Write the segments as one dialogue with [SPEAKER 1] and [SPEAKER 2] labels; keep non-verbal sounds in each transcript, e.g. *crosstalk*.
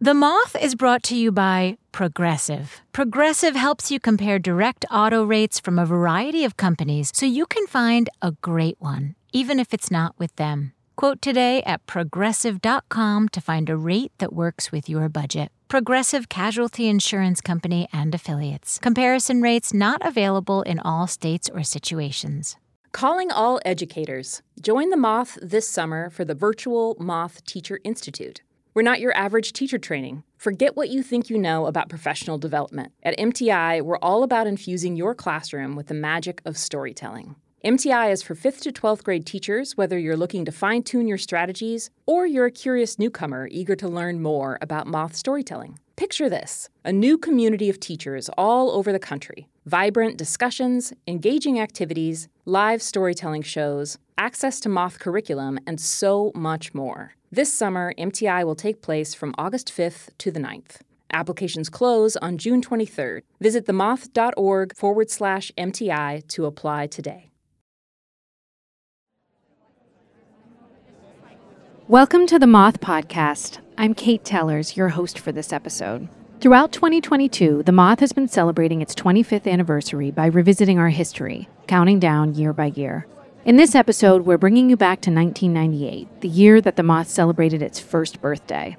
[SPEAKER 1] The Moth is brought to you by Progressive. Progressive helps you compare direct auto rates from a variety of companies so you can find a great one, even if it's not with them. Quote today at progressive.com to find a rate that works with your budget. Progressive Casualty Insurance Company and Affiliates. Comparison rates not available in all states or situations.
[SPEAKER 2] Calling all educators. Join the Moth this summer for the virtual Moth Teacher Institute. We're not your average teacher training. Forget what you think you know about professional development. At MTI, we're all about infusing your classroom with the magic of storytelling. MTI is for 5th to 12th grade teachers, whether you're looking to fine tune your strategies or you're a curious newcomer eager to learn more about moth storytelling. Picture this a new community of teachers all over the country. Vibrant discussions, engaging activities, live storytelling shows, access to moth curriculum, and so much more. This summer, MTI will take place from August 5th to the 9th. Applications close on June 23rd. Visit themoth.org forward slash MTI to apply today.
[SPEAKER 3] Welcome to the Moth Podcast. I'm Kate Tellers, your host for this episode. Throughout 2022, the Moth has been celebrating its 25th anniversary by revisiting our history, counting down year by year. In this episode, we're bringing you back to 1998, the year that the moth celebrated its first birthday.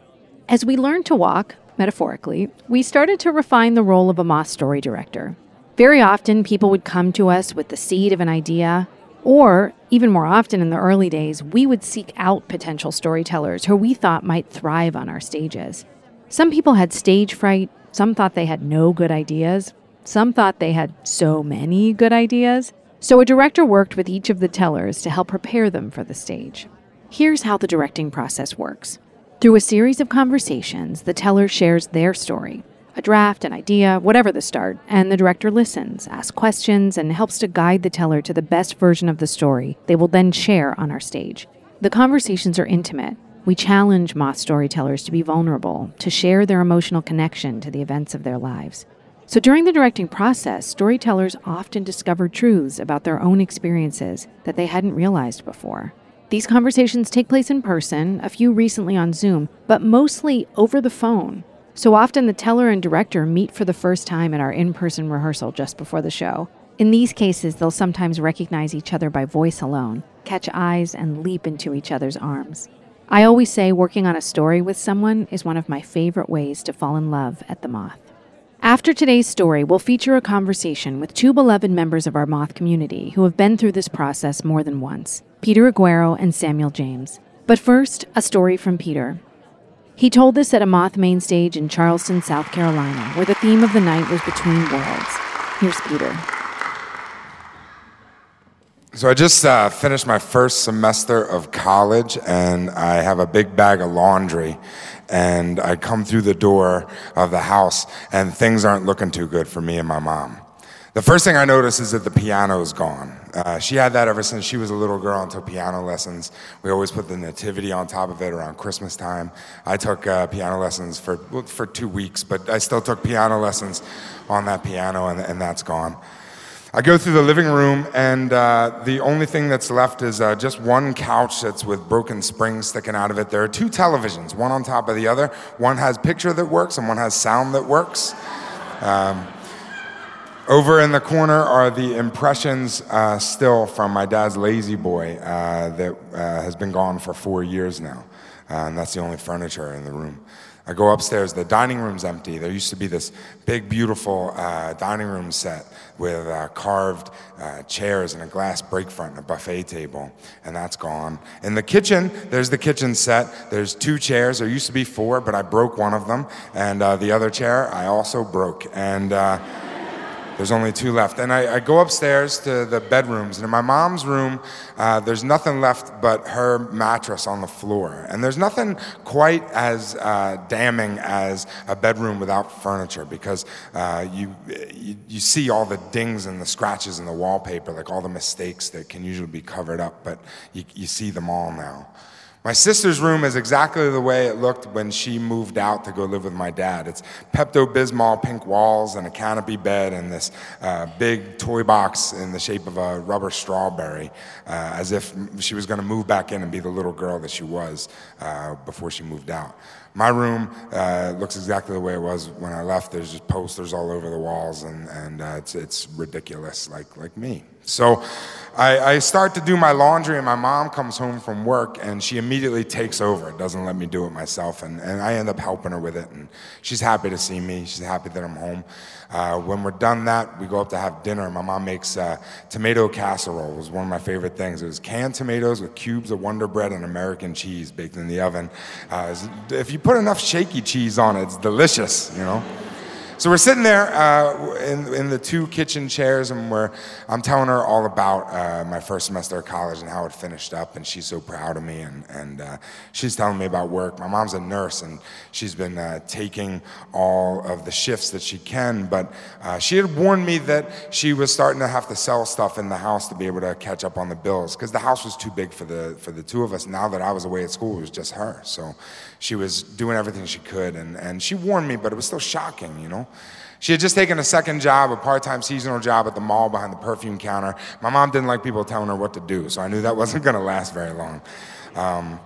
[SPEAKER 3] As we learned to walk, metaphorically, we started to refine the role of a moth story director. Very often, people would come to us with the seed of an idea, or, even more often in the early days, we would seek out potential storytellers who we thought might thrive on our stages. Some people had stage fright, some thought they had no good ideas, some thought they had so many good ideas. So a director worked with each of the tellers to help prepare them for the stage. Here's how the directing process works. Through a series of conversations, the teller shares their story, a draft, an idea, whatever the start, and the director listens, asks questions, and helps to guide the teller to the best version of the story they will then share on our stage. The conversations are intimate. We challenge moth storytellers to be vulnerable, to share their emotional connection to the events of their lives. So during the directing process, storytellers often discover truths about their own experiences that they hadn't realized before. These conversations take place in person, a few recently on Zoom, but mostly over the phone. So often the teller and director meet for the first time at our in person rehearsal just before the show. In these cases, they'll sometimes recognize each other by voice alone, catch eyes, and leap into each other's arms. I always say working on a story with someone is one of my favorite ways to fall in love at the Moth. After today's story, we'll feature a conversation with two beloved members of our Moth community who have been through this process more than once Peter Aguero and Samuel James. But first, a story from Peter. He told this at a Moth main stage in Charleston, South Carolina, where the theme of the night was Between Worlds. Here's Peter.
[SPEAKER 4] So I just uh, finished my first semester of college, and I have a big bag of laundry and I come through the door of the house, and things aren't looking too good for me and my mom. The first thing I notice is that the piano is gone. Uh, she had that ever since she was a little girl and took piano lessons. We always put the nativity on top of it around Christmas time. I took uh, piano lessons for, for two weeks, but I still took piano lessons on that piano, and, and that's gone. I go through the living room, and uh, the only thing that's left is uh, just one couch that's with broken springs sticking out of it. There are two televisions, one on top of the other. One has picture that works, and one has sound that works. Um, over in the corner are the impressions uh, still from my dad's La-Z-Boy uh, that uh, has been gone for four years now. Uh, and that's the only furniture in the room. I go upstairs, the dining room's empty. There used to be this big, beautiful uh, dining room set with uh, carved chairs and a glass break front and a buffet table, and that's gone. In the kitchen, there's the kitchen set. There's two chairs. There used to be four, but I broke one of them, and the other chair I also broke. And there's only two left. And I, I, go upstairs to the bedrooms, and in my mom's room, uh, there's nothing left but her mattress on the floor. And there's nothing quite as uh, damning as a bedroom without furniture because uh, you, you, you see all the dings and the scratches in the wallpaper, like all the mistakes that can usually be covered up, but you, you see them all now. My sister's room is exactly the way it looked when she moved out to go live with my dad. It's Pepto Bismol pink walls and a canopy bed and this uh, big toy box in the shape of a rubber strawberry, uh, as if she was going to move back in and be the little girl that she was uh, before she moved out. My room uh, looks exactly the way it was when I left. There's just posters all over the walls, and, and uh, it's, it's ridiculous, like, like me. So I, I, start to do my laundry, and my mom comes home from work, and she immediately takes over. Doesn't let me do it myself, and, and I end up helping her with it. And she's happy to see me. She's happy that I'm home. Uh, when we're done that, we go up to have dinner. My mom makes uh, tomato casserole. It was one of my favorite things. It was canned tomatoes with cubes of Wonder Bread and American cheese baked in the oven. Uh, if you put enough shaky cheese on it, it's delicious, you know. So we're sitting there uh, in, in the two kitchen chairs, and we're, I'm telling her all about uh, my first semester of college and how it finished up, and she's so proud of me. And, and uh, she's telling me about work. My mom's a nurse, and she's been uh, taking all of the shifts that she can, but uh, she had warned me that she was starting to have to sell stuff in the house to be able to catch up on the bills, because the house was too big for the, for the two of us. Now that I was away at school, it was just her. So she was doing everything she could, and, and she warned me, but it was still shocking, you know? She had just taken a second job, a part time seasonal job at the mall behind the perfume counter. My mom didn't like people telling her what to do, so I knew that *laughs* wasn't gonna last very long. Um,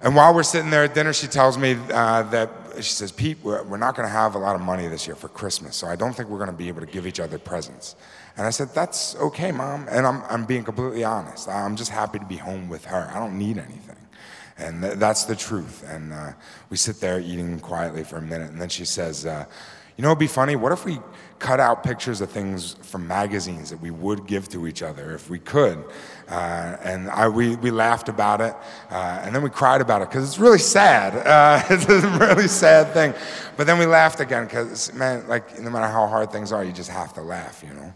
[SPEAKER 4] and while we're sitting there at dinner, she tells me uh, that she says, Pete, we're, we're not gonna have a lot of money this year for Christmas, so I don't think we're gonna be able to give each other presents. And I said, That's okay, mom. And I'm, I'm being completely honest. I'm just happy to be home with her. I don't need anything. And th- that's the truth. And uh, we sit there eating quietly for a minute. And then she says, uh, You know, it'd be funny. What if we cut out pictures of things from magazines that we would give to each other if we could? Uh, and I, we, we laughed about it. Uh, and then we cried about it because it's really sad. Uh, *laughs* it's a really sad thing. But then we laughed again because, man, like, no matter how hard things are, you just have to laugh, you know?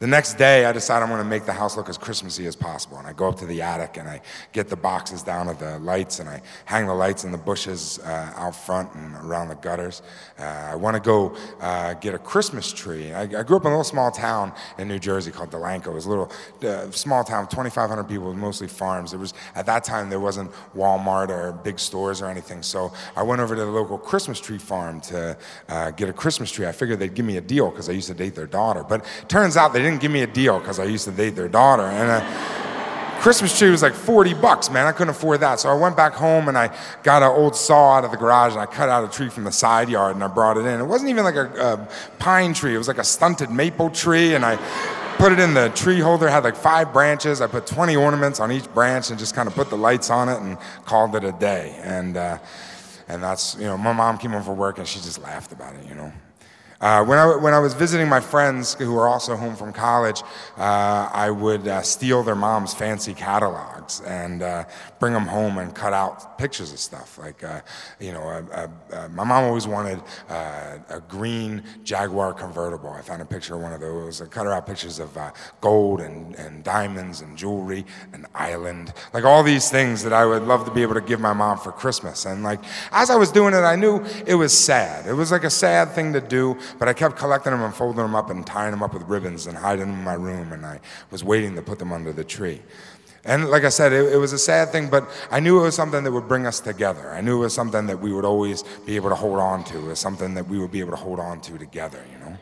[SPEAKER 4] The next day, I decide I'm going to make the house look as Christmassy as possible. And I go up to the attic and I get the boxes down of the lights and I hang the lights in the bushes uh, out front and around the gutters. Uh, I want to go uh, get a Christmas tree. I, I, grew up in a little small town in New Jersey called Delanco. It was a little uh, small town, 2,500 people, mostly farms. It was at that time there wasn't Walmart or big stores or anything. So I went over to the local Christmas tree farm to uh, get a Christmas tree. I figured they'd give me a deal because I used to date their daughter. But turns out they didn't give me a deal because I used to date their daughter. And a Christmas tree was like 40 bucks, man. I couldn't afford that. So I went back home and I got an old saw out of the garage and I cut out a tree from the side yard and I brought it in. It wasn't even like a, a pine tree, it was like a stunted maple tree. And I put it in the tree holder, had like five branches. I put 20 ornaments on each branch and just kind of put the lights on it and called it a day. And, uh, and that's, you know, my mom came home from work and she just laughed about it, you know. Uh, when, I, when I was visiting my friends who were also home from college, uh, I would uh, steal their mom's fancy catalogs and uh, bring them home and cut out pictures of stuff. Like, uh, you know, my mom always wanted uh, a green Jaguar convertible. I found a picture of one of those. I cut out pictures of gold and, and diamonds and jewelry, and island, like all these things that I would love to be able to give my mom for Christmas. And like, as I was doing it, I knew it was sad. It was like a sad thing to do but I kept collecting them and folding them up and tying them up with ribbons and hiding them in my room, and I was waiting to put them under the tree. And like I said, it, it, was a sad thing, but I knew it was something that would bring us together. I knew it was something that we would always be able to hold on to. It was something that we would be able to hold on to together, you know?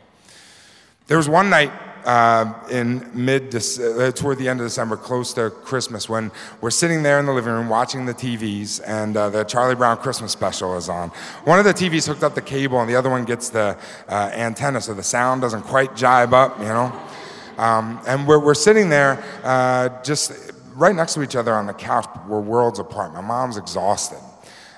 [SPEAKER 4] There was one night uh, in mid uh, toward the end of December, close to Christmas, when we're sitting there in the living room watching the TVs, and uh, the Charlie Brown Christmas special is on. One of the TVs hooked up the cable, and the other one gets the uh, antenna, so the sound doesn't quite jibe up, you know. Um, and we're, we're sitting there, just right next to each other on the couch. We're worlds apart. My mom's exhausted.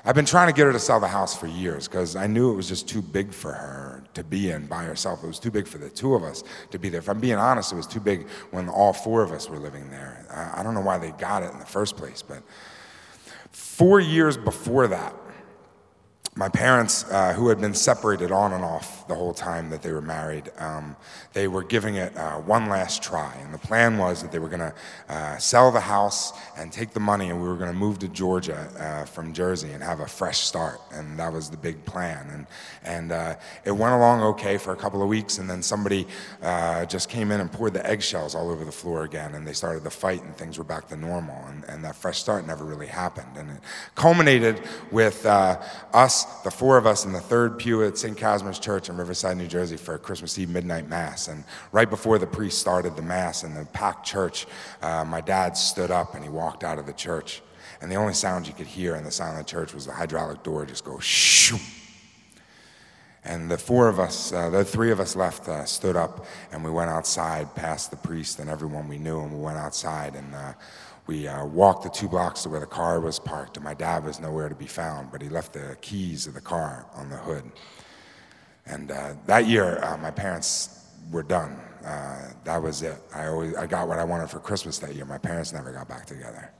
[SPEAKER 4] I've been trying to get her to sell the house for years because I knew it was just too big for her to be in by herself. It was too big for the two of us to be there. If I'm being honest, it was too big when all four of us were living there. I, I don't know why they got it in the first place, but four years before that, my parents, uh, who had been separated on and off the whole time that they were married, um, they were giving it uh, one last try. And the plan was that they were going to uh, sell the house and take the money, and we were going to move to Georgia uh, from Jersey and have a fresh start. And that was the big plan. And, and uh, it went along okay for a couple of weeks, and then somebody uh, just came in and poured the eggshells all over the floor again, and they started the fight, and things were back to normal. And, and that fresh start never really happened. And it culminated with us the four of us in the third pew at St. Casimir's Church in Riverside, New Jersey for Christmas Eve midnight Mass. And right before the priest started the Mass in the packed church, uh, my dad stood up and he walked out of the church. And the only sound you could hear in the silent church was the hydraulic door just go shoo. And the four of us, uh, the three of us left, uh, stood up, and we went outside past the priest and everyone we knew, and we went outside and uh, we uh, walked the two blocks to where the car was parked, and my dad was nowhere to be found, but he left the keys of the car on the hood. And uh, that year, uh, my parents were done. that was it. I, always, I got what I wanted for Christmas that year. My parents never got back together.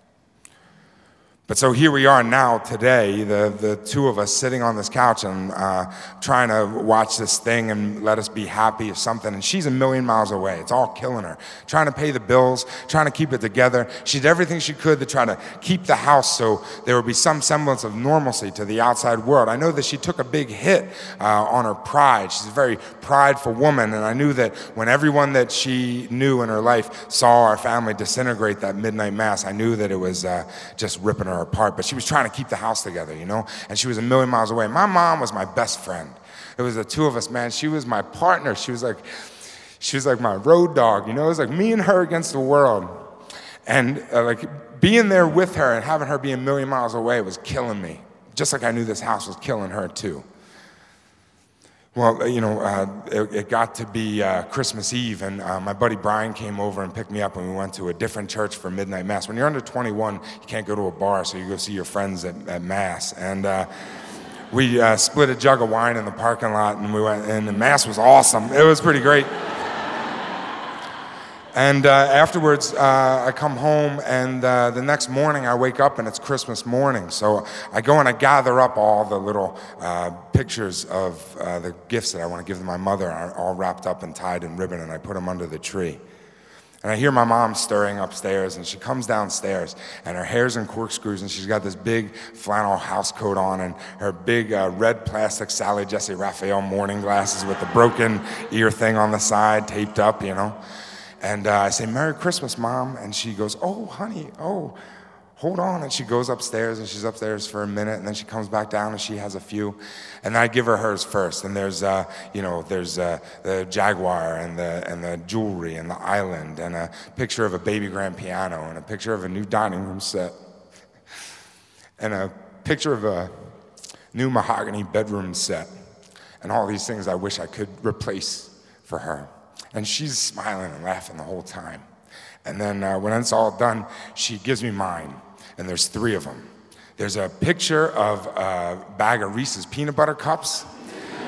[SPEAKER 4] But so here we are now today, the, the two of us sitting on this couch and uh, trying to watch this thing and let us be happy or something. And she's a million miles away. It's all killing her. Trying to pay the bills, trying to keep it together. She did everything she could to try to keep the house so there would be some semblance of normalcy to the outside world. I know that she took a big hit uh, on her pride. She's a very prideful woman. And I knew that when everyone that she knew in her life saw our family disintegrate that midnight mass, I knew that it was uh, just ripping her her apart, but she was trying to keep the house together, you know? And she was a million miles away. My mom was my best friend. It was the two of us, man. She was my partner. She was like, she was like my road dog, you know? It was like me and her against the world. And uh, like being there with her and having her be a million miles away was killing me. Just like I knew this house was killing her too. Well, you know, uh, it, it, got to be uh, Christmas Eve, and uh, my buddy Brian came over and picked me up, and we went to a different church for midnight mass. When you're under 21, you can't go to a bar, so you go see your friends at, at mass. And uh, we uh, split a jug of wine in the parking lot, and we went, and the mass was awesome. It was pretty great. And uh, afterwards, uh, I come home, and uh, the next morning I wake up and it's Christmas morning. So I go and I gather up all the little uh, pictures of uh, the gifts that I want to give to my mother, all wrapped up and tied in ribbon, and I put them under the tree. And I hear my mom stirring upstairs, and she comes downstairs, and her hair's in corkscrews, and she's got this big flannel house coat on, and her big uh, red plastic Sally Jessy Raphael morning glasses with the broken ear thing on the side taped up, you know. And uh, I say, Merry Christmas, Mom. And she goes, Oh, honey, oh, hold on. And she goes upstairs and she's upstairs for a minute and then she comes back down and she has a few. And I give her hers first. And there's, uh, you know, there's uh, the Jaguar and the, and the jewelry and the island and a picture of a baby grand piano and a picture of a new dining room set *laughs* and a picture of a new mahogany bedroom set and all these things I wish I could replace for her. And she's smiling and laughing the whole time. And then uh, when it's all done, she gives me mine, and there's three of them. There's a picture of a bag of Reese's peanut butter cups.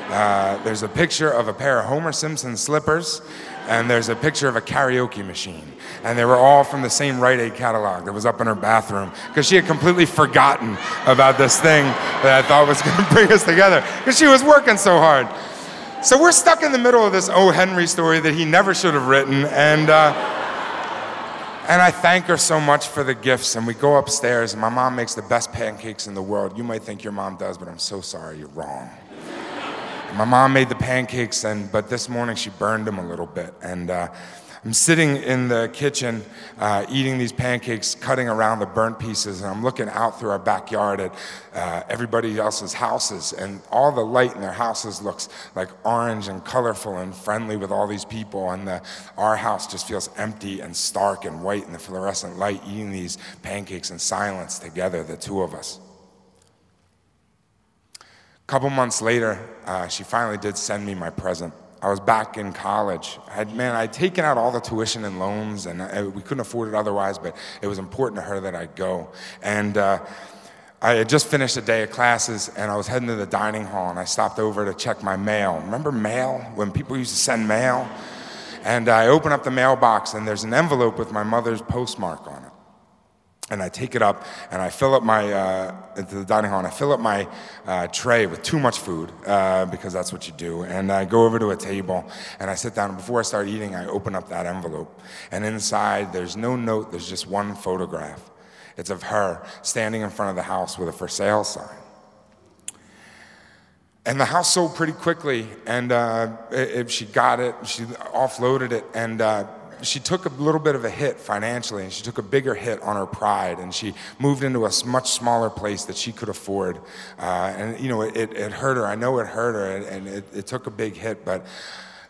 [SPEAKER 4] Uh, there's a picture of a pair of Homer Simpson slippers, and there's a picture of a karaoke machine. And they were all from the same Rite Aid catalog that was up in her bathroom because she had completely forgotten about this thing that I thought was going *laughs* to bring us together because she was working so hard. So we're stuck in the middle of this O. Henry story that he never should have written. And, uh, and I thank her so much for the gifts. And we go upstairs, and my mom makes the best pancakes in the world. You might think your mom does, but I'm so sorry, you're wrong. my mom made the pancakes, and, but this morning she burned them a little bit. And uh, I'm sitting in the kitchen uh, eating these pancakes, cutting around the burnt pieces, and I'm looking out through our backyard at uh, everybody else's houses, and all the light in their houses looks like orange and colorful and friendly with all these people, and the, our house just feels empty and stark and white in the fluorescent light, eating these pancakes in silence together, the two of us. A couple months later, uh, she finally did send me my present. I was back in college. I had, man, I'd taken out all the tuition and loans, and I, we couldn't afford it otherwise, but it was important to her that I go. And uh, I had just finished a day of classes, and I was heading to the dining hall, and I stopped over to check my mail. Remember mail? When people used to send mail? And I open up the mailbox, and there's an envelope with my mother's postmark on it and I take it up and I fill up my uh, into the dining hall and I fill up my uh, tray with too much food uh, because that's what you do. And I go over to a table and I sit down. And before I start eating, I open up that envelope, and inside there's no note. There's just one photograph. It's of her standing in front of the house with a for sale sign. And the house sold pretty quickly, and uh, it, she got it. She offloaded it, and uh, she took a little bit of a hit financially and she took a bigger hit on her pride and she moved into a much smaller place that she could afford uh, and you know it, it, hurt her i know it hurt her and, it, it took a big hit but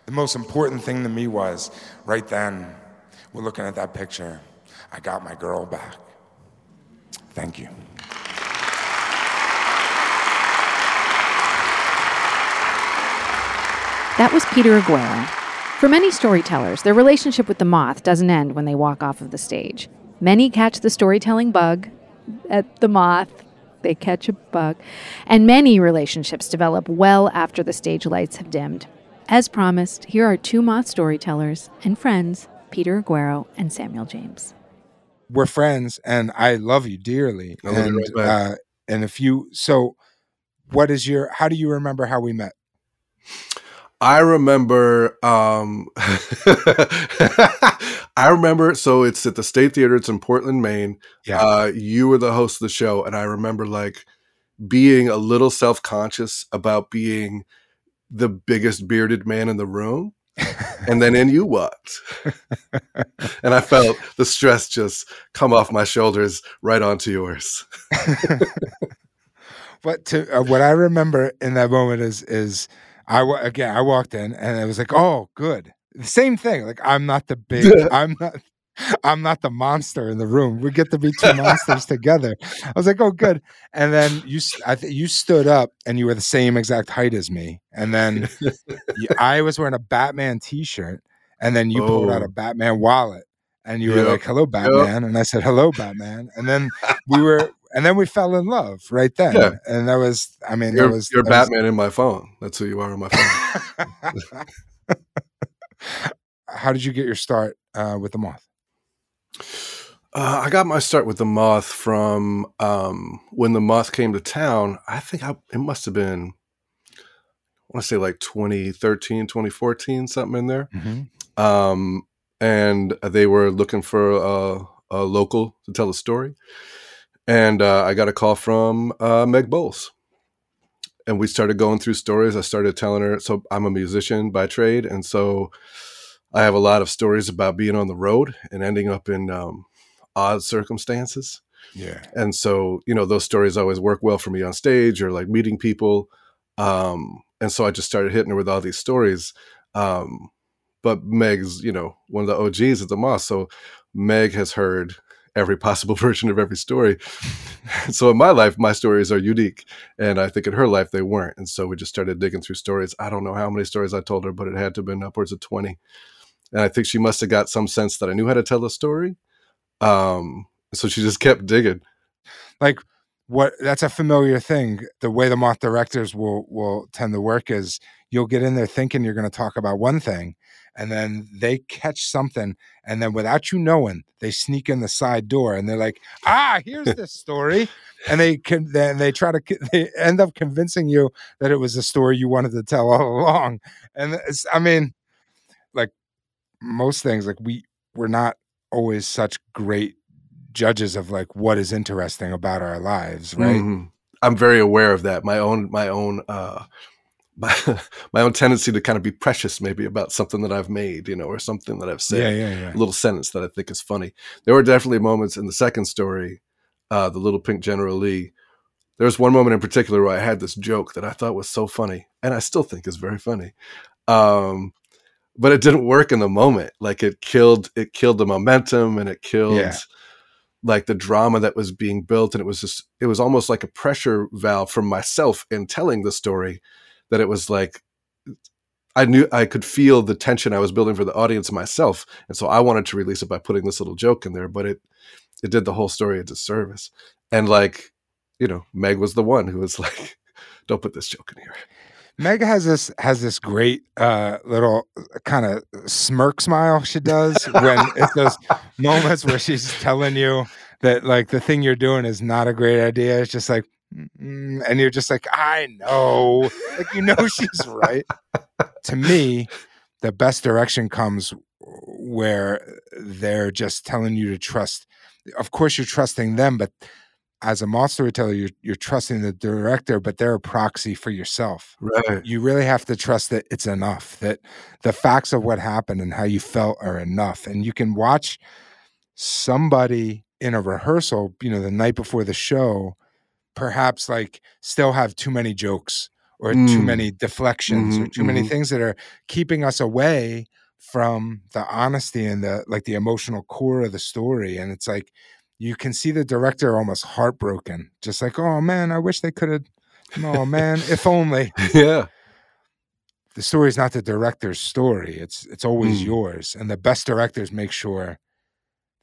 [SPEAKER 4] the most important thing to me was right then we're looking at that picture i got my girl back Thank you.
[SPEAKER 3] That was Peter Aguero. For many storytellers, their relationship with the moth doesn't end when they walk off of the stage. Many catch the storytelling bug at the moth. They catch a bug. And many relationships develop well after the stage lights have dimmed. As promised, here are two moth storytellers and friends, Peter Aguero and Samuel James.
[SPEAKER 4] We're friends, and I love you dearly.
[SPEAKER 5] I love you
[SPEAKER 4] and
[SPEAKER 5] right
[SPEAKER 4] uh, and if you so, what is your? How do you remember how we met?
[SPEAKER 5] I remember um *laughs* I remember so it's at the State Theater, it's in Portland, Maine.
[SPEAKER 4] Yeah.
[SPEAKER 5] Uh you were the host of the show and I remember like being a little self-conscious about being the biggest bearded man in the room. And then in you walked. *laughs* and I felt the stress just come off my shoulders right onto yours. *laughs*
[SPEAKER 4] But to uh, what I remember in that moment is is I again I walked in and I was like, oh, good. The same thing. Like I'm not the *laughs* big. I'm not. I'm not the monster in the room. We get to be two monsters *laughs* together. I was like, oh, good. And then you, I think you stood up and you were the same exact height as me. And then you, *laughs* I was wearing a Batman T-shirt, and then you pulled out
[SPEAKER 5] Oh.
[SPEAKER 4] a Batman wallet, and you were like, "Hello, Batman," and I said, "Hello, Batman," and then we were, and then we fell in love right then.
[SPEAKER 5] Yeah.
[SPEAKER 4] And that was, I mean, that
[SPEAKER 5] You're,
[SPEAKER 4] was
[SPEAKER 5] you're
[SPEAKER 4] that was-
[SPEAKER 5] Batman in my phone. That's who you are on my phone. *laughs*
[SPEAKER 4] How did you get your start uh, with the moth?
[SPEAKER 5] Uh, I got my start with the moth from um, when the moth came to town. I think I, it must have been, I want to say like 2013, 2014, something in there. Um, and they were looking for a, a local to tell a story. And uh, I got a call from uh, Meg Bowles. And we started going through stories. I started telling her. So I'm a musician by trade. And so I have a lot of stories about being on the road and ending up in um, odd circumstances.
[SPEAKER 4] Yeah.
[SPEAKER 5] And so, you know, those stories always work well for me on stage or like meeting people. Um, and so I just started hitting her with all these stories. Um, but Meg's, you know, one of the OGs at the Moth. So Meg has heard every possible *laughs* version of every story. so in my life, my stories are unique. And I think in her life, they weren't. And so we just started digging through stories. I don't know how many stories I told her, but it had to have been upwards of 20. And I think she must have got some sense that I knew how to tell a story. Um, so she just kept digging.
[SPEAKER 4] like what that's a familiar thing the way the moth directors will will tend to work is you'll get in there thinking you're going to talk about one thing and then they catch something and then without you knowing they sneak in the side door and they're like ah here's this story and they can then they try to *laughs* they end up convincing you that it was a story you wanted to tell all *laughs* along and i mean like most things like we we're not always such great judges of like what is interesting about our lives right
[SPEAKER 5] Mhm. I'm very aware of that. My own, my own, uh, my, *laughs* my own tendency to kind of be precious, maybe about something that I've made, you know, or something that I've said.
[SPEAKER 4] yeah yeah yeah
[SPEAKER 5] A little sentence that I think is funny. There were definitely moments in the second story, uh, the Little Pink General Lee. There was one moment in particular where I had this joke that I thought was so funny, and I still think is very funny. Um, but it didn't work in the moment. Like it killed, it killed the momentum, and it killed like the drama that was being built. And it was just, it was almost like a pressure valve from myself in telling the story. That it was like I knew I could feel the tension I was building for the audience myself, and so I wanted to release it by putting this little joke in there, but it it did the whole story a disservice. And like, you know, Meg was the one who was *laughs* like, "Don't put this joke in here."
[SPEAKER 4] meg has this has this great uh little kind of smirk smile she does *laughs* when it's those moments where she's telling you that like the thing you're doing is not a great idea it's just like Mm, and you're just like i know. Like you know she's right. To me the best direction comes where they're just telling you to trust. Of course you're trusting them but as a moth storyteller you're, you're trusting the director but they're a proxy for yourself.
[SPEAKER 5] Right.
[SPEAKER 4] you really have to trust that it's enough that the facts of what happened and how you felt are enough. And you can watch somebody in a rehearsal you know the night before the show perhaps like still have too many jokes or too
[SPEAKER 5] Mm.
[SPEAKER 4] many deflections or
[SPEAKER 5] Mhm,
[SPEAKER 4] too many
[SPEAKER 5] mhm.
[SPEAKER 4] things that are keeping us away from the honesty and the like the emotional core of the story and it's like you can see the director almost heartbroken, just like, oh man, I wish they could have. *laughs* Oh man, if only.
[SPEAKER 5] yeah.
[SPEAKER 4] The story is not the director's story. It's it's always
[SPEAKER 5] Mm.
[SPEAKER 4] yours, and the best directors make sure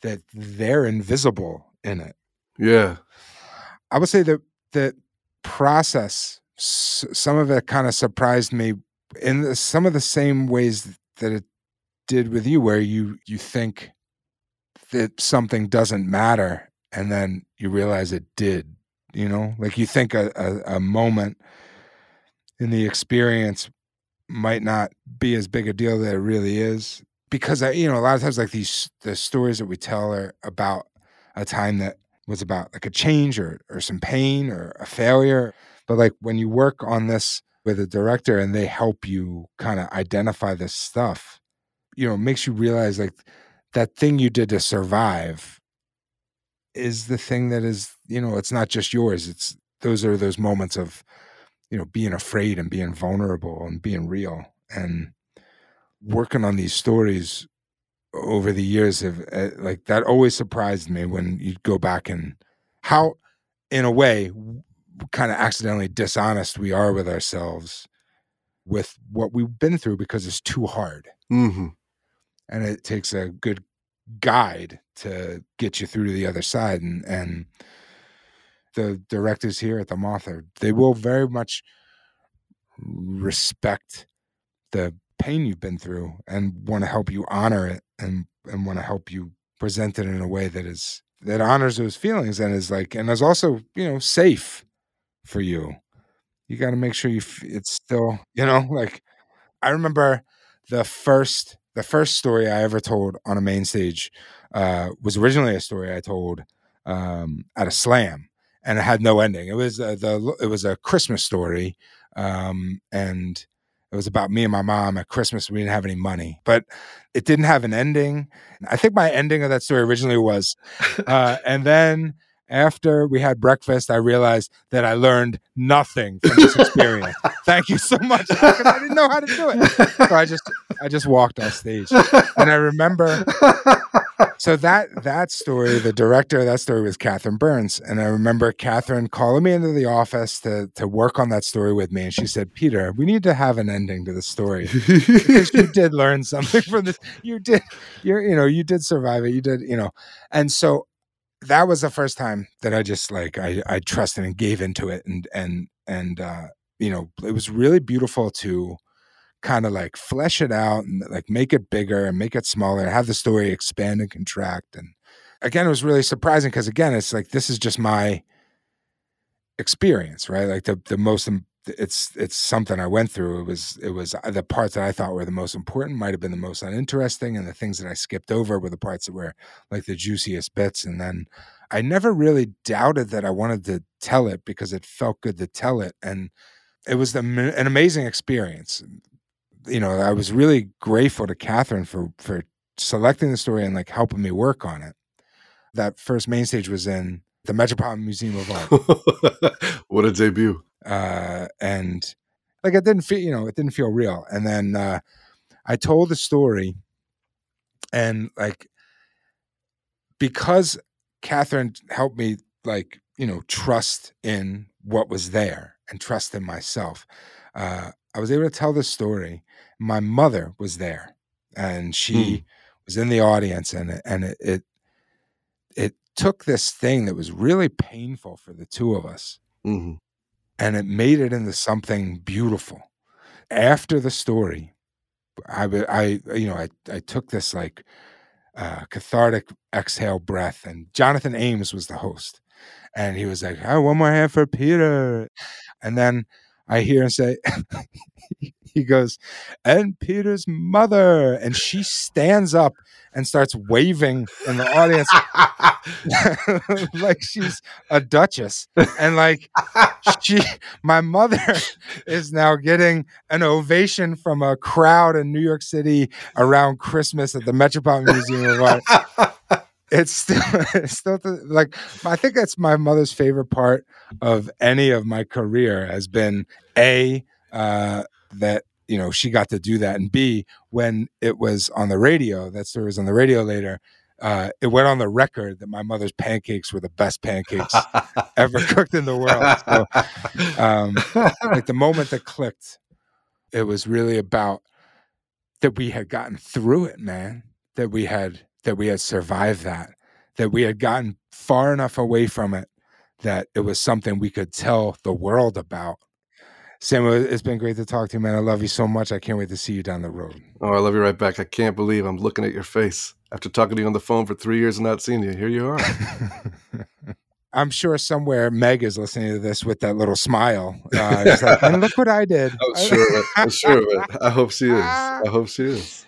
[SPEAKER 4] that they're invisible in it.
[SPEAKER 5] Yeah.
[SPEAKER 4] I would say that the process, some of it kind of surprised me in the, some of the same ways that it did with you, where you you think that something doesn't matter, and then you realize it did. You know, like you think a, a, a moment in the experience might not be as big a deal that it really is because I, you know, a lot of times like these the stories that we tell are about a time that was about like a change or or some pain or a failure. But like when you work on this with a director and they help you kind of identify this stuff, you know, makes you realize like that thing you did to survive is the thing that is, you know, it's not just yours. It's those are those moments of, you know, being afraid and being vulnerable and being real. And working on these stories over the years have uh, like that always surprised me when you go back and how in a way kind of accidentally dishonest we are with ourselves with what we've been through because it's too hard.
[SPEAKER 5] Hmm
[SPEAKER 4] and it takes a good guide to get you through to the other side and and the directors here at the moth are they will very much respect the pain you've been through and want to help you honor it and and want to help you present it in a way that is that honors those feelings and is like and is also you know safe for you. You got to make sure you f- it's still you know *laughs* like i remember the first the first story i ever told on a main stage uh was originally a story i told um at a slam and it had no ending. It was uh, the it was a christmas story um and it was about me and my mom at Christmas. We didn't have any money, but it didn't have an ending. I think my ending of that story originally was, *laughs* uh, and then after we had breakfast, I realized that I learned nothing from this experience. *laughs* Thank you so much. I didn't know how to do it, so I just I just walked off stage, and I remember. *laughs* So that that story, the director of that story was Catherine Burns, and I remember Catherine calling me into the office to to work on that story with me, and she said, "Peter, we need to have an ending to the story because you did learn something from this. You did, you're, you know, you did survive it. You did, you know, and so that was the first time that I just like I I trusted and gave into it, and and and uh, you know, it was really beautiful to kind of like flesh it out and like make it bigger and make it smaller, and have the story expand and contract. And again, it was really surprising because again, it's like this is just my experience, right? Like the the most it's it's something I went through. It was it was uh, the parts that I thought were the most important might have been the most uninteresting, and the things that I skipped over were the parts that were like the juiciest bits. And then I never really doubted that I wanted to tell it because it felt good to tell it, and it was the, an amazing experience. You know, I was really grateful to Catherine for for selecting the story and like helping me work on it. That first main stage was in the Metropolitan Museum of Art *laughs*
[SPEAKER 5] what a debut.
[SPEAKER 4] uh, and like it didn't feel, you know, it didn't feel real. And then uh, I told the story, and like because Catherine helped me, like you know, trust in what was there and trust in myself. Uh, I was able to tell the story. My mother was there, and she was in the audience, and it- and it, it it took this thing that was really painful for the two of us
[SPEAKER 5] hmm
[SPEAKER 4] and it made it into something beautiful. After the story, I, I you know, I, I took this like uh, cathartic exhale breath, and Jonathan Ames was the host, and he was like, "Oh, one more hand for Peter," and then I hear him say, *laughs* he goes, "And Peter's mother," and she stands up and starts waving in the audience. *laughs* Like she's a duchess, and like she my mother is now getting an ovation from a crowd in New York City around Christmas at the Metropolitan Museum of Art. *laughs* It's still, *laughs* it's still the, like I think that's my mother's favorite part of any of my career has been a uh, that you know she got to do that, and b when it was on the radio. That story was on the radio later. uh, it went on the record that my mother's pancakes were the best pancakes *laughs* ever cooked in the world. So, um, like the moment that clicked, it was really about that we had gotten through it, man. That we had that we had survived that. That we had gotten far enough away from it that it was something we could tell the world about. Samuel, it's been great to talk to you, man. I love you so much. I can't wait to see you down the road.
[SPEAKER 5] Oh, I love you right back. I can't believe I'm looking at your face after talking to you on the phone for three years and not seeing you. Here you are. *laughs*
[SPEAKER 4] I'm sure somewhere Meg is listening to this with that little smile. Uh, like, and look what I did. *laughs*
[SPEAKER 5] I'm sure. I'm sure of it. I hope she is. *laughs* I hope she is.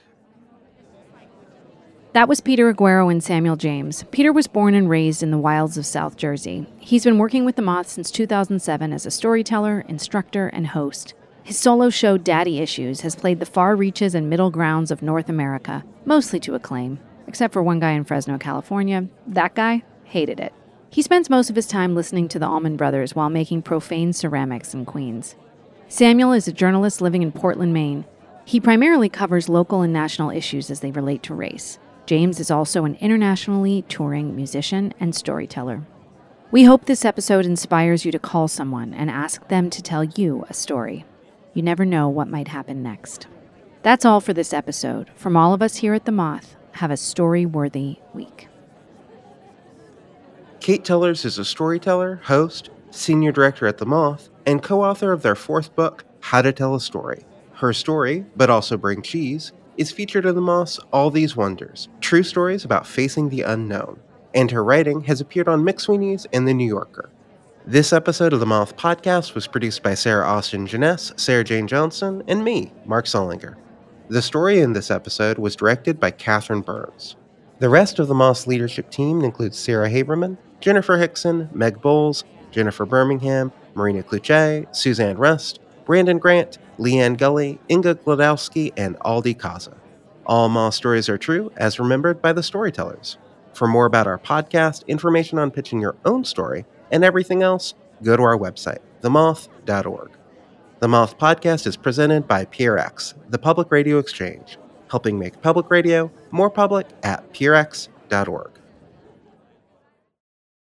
[SPEAKER 3] That was Peter Aguero and Samuel James. Peter was born and raised in the wilds of South Jersey. He's been working with the Moth since 2007 as a storyteller, instructor, and host. His solo show Daddy Issues has played the far reaches and middle grounds of North America, mostly to acclaim, except for one guy in Fresno, California. That guy hated it. He spends most of his time listening to the Allman Brothers while making profane ceramics in Queens. Samuel is a journalist living in Portland, Maine. He primarily covers local and national issues as they relate to race. James is also an internationally touring musician and storyteller. We hope this episode inspires you to call someone and ask them to tell you a story. You never know what might happen next. That's all for this episode. From all of us here at The Moth, have a story worthy week.
[SPEAKER 6] Kate Tellers is a storyteller, host, senior director at The Moth, and co author of their fourth book, How to Tell a Story. Her story, but also Bring Cheese, is featured in the Moth's All These Wonders, true stories about facing the unknown, and her writing has appeared on McSweeney's and The New Yorker. This episode of the Moth podcast was produced by Sarah Austin Jenness, Sarah Jane Johnson, and me, Mark Salinger. The story in this episode was directed by Catherine Burns. The rest of the Moth's leadership team includes Sarah Haberman, Jennifer Hickson, Meg Bowles, Jennifer Birmingham, Marina Klutse, Suzanne Rust, Brandon Grant, Leanne Gulley, Inga Glodowski, and Aldi Kaza. All Moth stories are true, as remembered by the storytellers. For more about our podcast, information on pitching your own story, and everything else, go to our website, themoth.org. The Moth podcast is presented by PRX, the Public Radio Exchange, helping make public radio more public at prx.org.